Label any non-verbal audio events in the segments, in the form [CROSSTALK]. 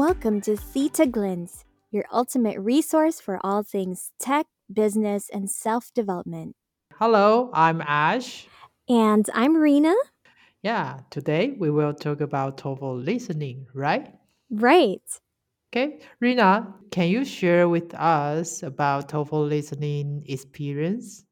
Welcome to Theta Glints, your ultimate resource for all things tech, business, and self development. Hello, I'm Ash. And I'm Rena. Yeah, today we will talk about TOEFL listening, right? Right. Okay, Rena, can you share with us about TOEFL listening experience?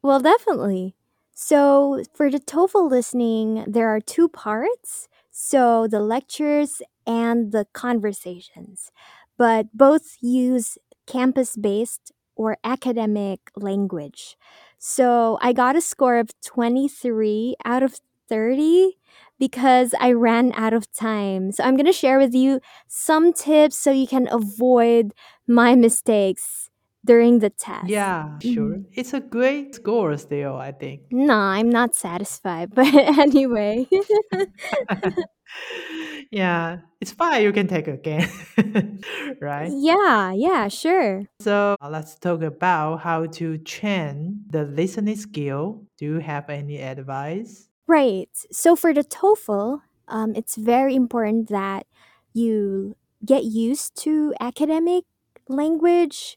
Well, definitely. So, for the TOEFL listening, there are two parts. So, the lectures and the conversations, but both use campus based or academic language. So, I got a score of 23 out of 30 because I ran out of time. So, I'm going to share with you some tips so you can avoid my mistakes during the test. Yeah, sure. Mhm. It's a great score still, I think. No, I'm not satisfied. [LAUGHS] But anyway. [LAUGHS] yeah, it's fine. You can take again, [LAUGHS] right? yeah, yeah, sure. So uh, let's talk about how to train the listening skill. Do you have any advice? Right. So for the TOEFL, um, it's very important that you get used to academic language.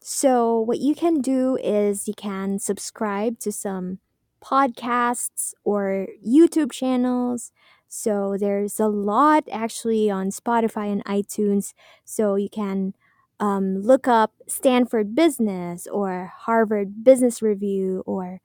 So what you can do is you can subscribe to some podcasts or YouTube channels. So there's a lot actually on Spotify and iTunes. So you can um, look up Stanford Business or Harvard Business Review or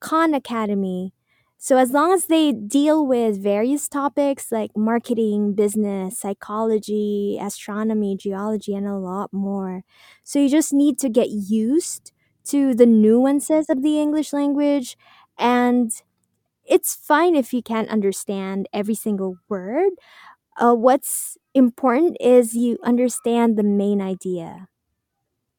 Khan Academy. So, as long as they deal with various topics like marketing, business, psychology, astronomy, geology, and a lot more. So, you just need to get used to the nuances of the English language. And it's fine if you can't understand every single word. Uh, what's important is you understand the main idea.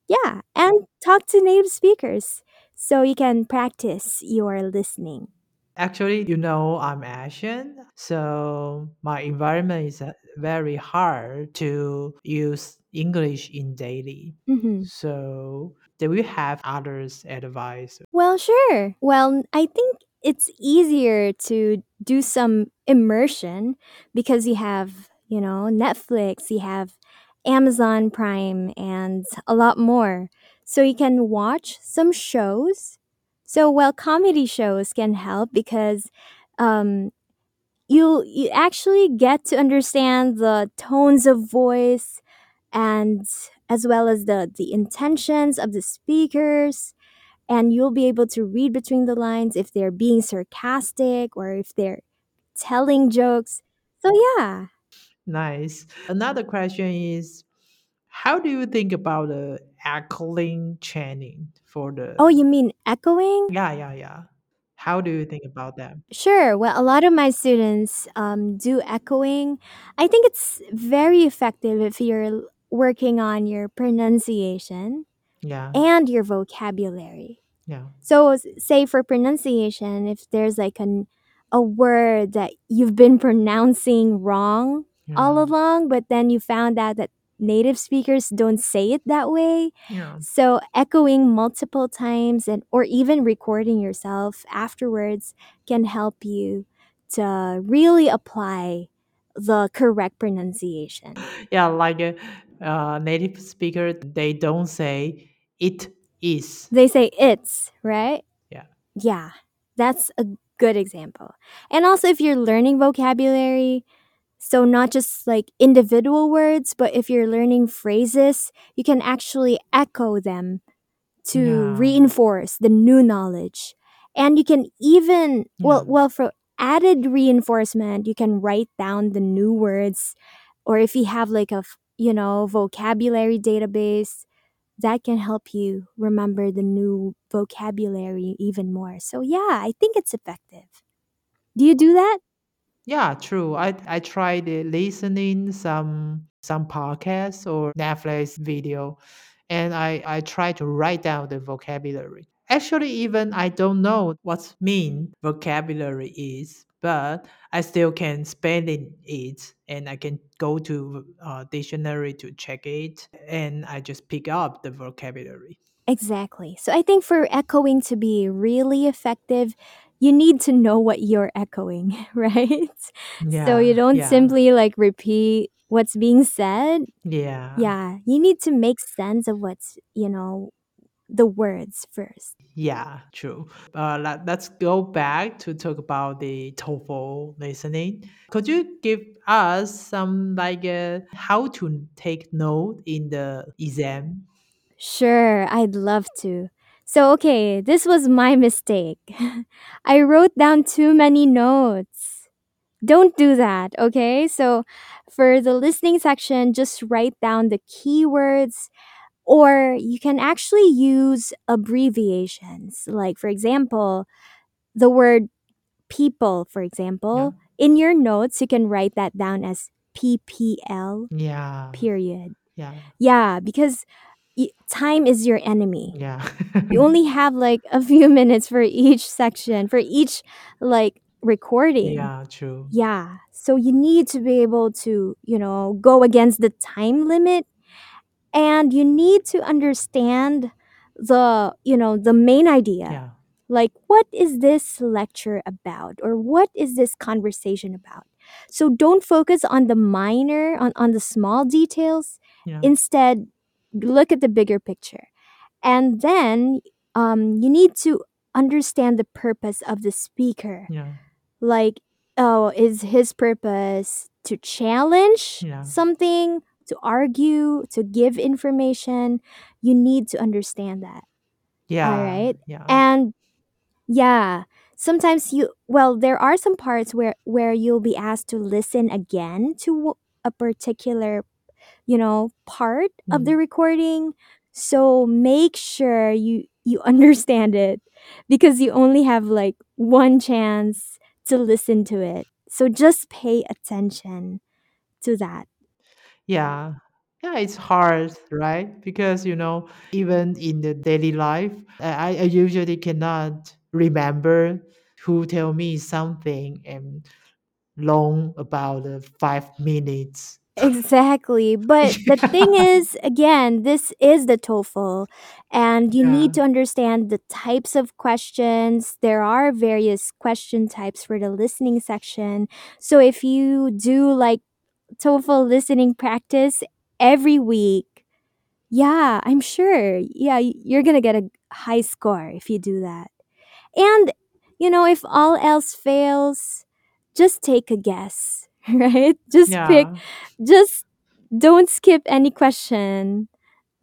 Yeah, and talk to native speakers so you can practice your listening. Actually, you know, I'm Asian, so my environment is uh, very hard to use English in daily. hmm So, do we have others' advice? Well, sure. Well, I think it's easier to do some immersion because you have, you know, Netflix, you have Amazon Prime, and a lot more. So you can watch some shows. So, well, comedy shows can help because um, you you actually get to understand the tones of voice and as well as the the intentions of the speakers and you'll be able to read between the lines if they're being sarcastic or if they're telling jokes so yeah Nice. Another question is how do you think about the echoing training for the oh you mean echoing Yeah, yeah, yeah. How do you think about that? Sure. Well, a lot of my students um, do echoing. I think it's very effective if you're working on your pronunciation Yeah, and your vocabulary. yeah, So, say for pronunciation, if there's like an a word that you've been [LAUGHS] pronouncing wrong all along, but then you found out that native speakers don't say it that way. yeah. So, echoing multiple times and or even recording yourself afterwards can help you to really apply the correct pronunciation. [GASPS] Yeah, like a uh, native speaker, they don't say it is. They say it's, right? Yeah, Yeah, that's a good example. And also, if you're learning vocabulary, so not just like individual words, but if you're learning phrases, you can actually echo them to yeah, reinforce the new knowledge. And you can even, well, yeah. well, for added reinforcement, you can write down the new words, or if you have like a, you know, vocabulary database, that can help you remember the new vocabulary even more. So, yeah, I think it's effective. Do you do that? Yeah, true. I I tried listening some some podcasts or Netflix video, and I I try to write down the vocabulary. Actually, even I don't know what mean vocabulary is, but I still can in it, and I can go to uh, dictionary to check it, and I just pick up the vocabulary. Exactly. So I think for echoing to be really effective, you need to know what you're echoing, [LAUGHS] right? Yeah, So you don't yeah, simply like repeat what's being said. Yeah. Yeah, you need to make sense of what's, you know, the words first. Yeah, true. Uh, let, let's go back to talk about the TOEFL listening. Could you give us some like uh, how to take note in the exam? Sure, I'd love to. So, okay, this was my mistake. [LAUGHS] I wrote down too many notes. Don't do that, okay? So, for the listening section, just write down the keywords, or you can actually use abbreviations. Like, for example, the word people, for Yeah, example, in your notes, you can write that down as PPL, yeah, period. yeah, Yeah, because y- time is your enemy. yeah, You only [LAUGHS] have like a few minutes for each section, for each like recording. yeah, true. Yeah. So you need to be able to, you know, go against the time limit and you need to understand the, you know, the main idea. Yeah, Like what is this lecture about or what is this conversation about? So don't focus on the minor on on the small details. yeah, Instead, look at the bigger picture. And then um, you need to understand the purpose of the speaker. yeah, Like, oh, is his purpose to challenge yeah, something, to argue, to give information? You need to understand that. Yeah, All right. yeah, And yeah, sometimes you, well, there are some parts where, where you'll be asked to listen again to a particular you know part of the mm, recording so make sure you you [LAUGHS] understand it because you only have like one chance to listen to it so just pay attention to that yeah. Yeah, it's hard, right? Because you know, even in the daily life, I, I usually cannot remember who tell me something and long about uh, five minutes. Exactly [LAUGHS] but the thing is again this is the TOEFL and you yeah, need to understand the types of questions there are various question types for the listening section so if you do like TOEFL listening practice every week. Yeah, I'm sure. Yeah, you're going to get a high score if you do that. And, you know, if all else fails, just take a guess, [LAUGHS] right? Just pick, just don't skip any question.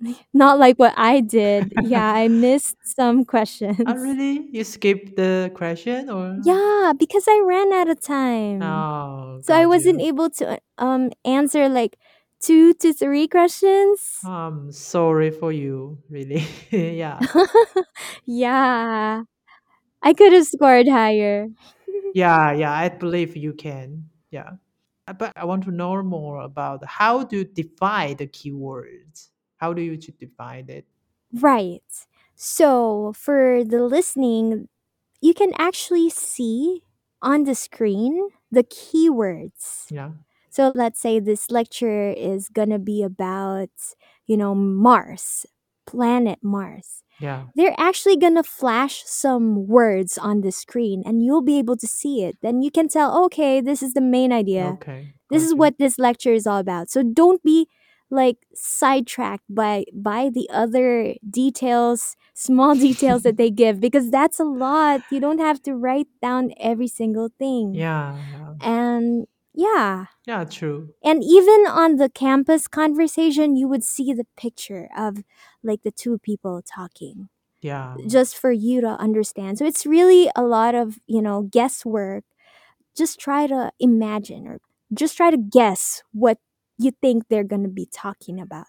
[LAUGHS] Not like what I did. Yeah, I missed some Oh, questions. really? You skipped the question or? Yeah, because I ran out of time. Oh, So I got wasn't you. able to um answer like two to three questions. I'm sorry for you, really. [LAUGHS] yeah. yeah, I could have scored higher. Yeah, yeah, I believe you can. Yeah. Uh, But I want to know more about how to define the keywords. How do you to define it? Right. So for the listening, you can actually see on the screen the keywords. Yeah. So let's say this lecture is gonna be about, you know, Mars, planet Mars. Yeah. they're actually gonna flash some words on the screen and you'll be able to see it. Then you can tell, okay, this is the main idea. Okay. This is what this lecture is all about. So don't be like sidetracked by by the other details, small [LAUGHS] details that they give because that's a lot. You don't have to write down every single thing. Yeah. Yeah. And yeah, Yeah, true. and even on the campus conversation, you would see the picture of like the two people talking Yeah. just for you to understand. So it's really a lot of, you know, guesswork. Just try to imagine or just try to guess what you think they're going to be talking about.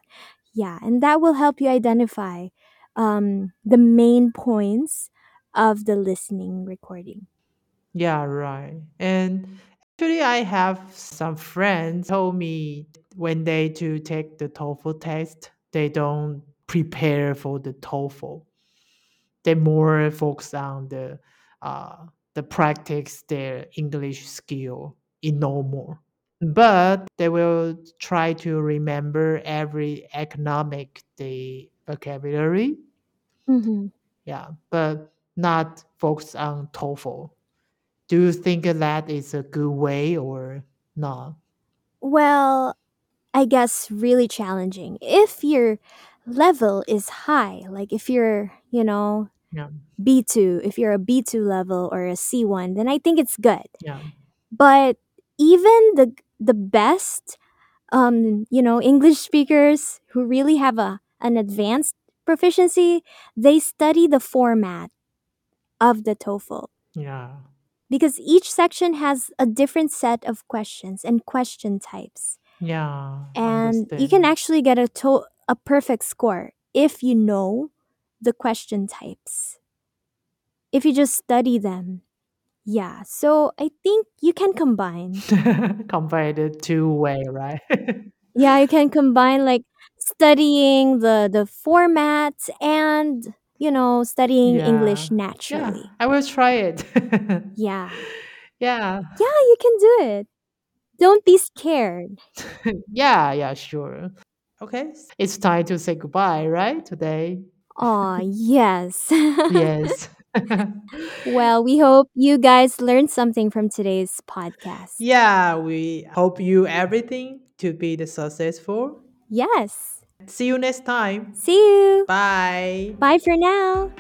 Yeah, and that will help you identify um, the main points of the listening recording. Yeah, right. And actually, I have some friends told me when they to take the TOEFL test, they don't prepare for the TOEFL. They more focus on the uh, the practice their English skill in no more. But they will try to remember every economic the vocabulary. hmm Yeah, but not focus on TOEFL. Do you think that is a good way or not? Well, I guess, really challenging. If your level is high, like if you're, you know, Yeah. B2, if you're a B2 level or a C1, then I think it's good. Yeah. But even the the best um, you know, English speakers who really have a an advanced proficiency, they study the format of the TOEFL Yeah. Because each section has a different set of questions and question types. Yeah. And you can actually get a to- a perfect score if you know the question types. If you just study them. Yeah, so I think you can combine. [LAUGHS] Combine the two way, right? [LAUGHS] Yeah, you can combine like studying the the formats and you know studying yeah. English Yeah. naturally. I will try it. [LAUGHS] Yeah. yeah. Yeah, you can do it. Don't be scared. [LAUGHS] yeah. Yeah. Sure. Okay. It's time to say goodbye, right? Today. Aw, [LAUGHS] yes. Yes. well, we hope you guys learned something from today's podcast. yeah. We hope you everything to be the successful. Yes. See you next time. See you. Bye. Bye for now.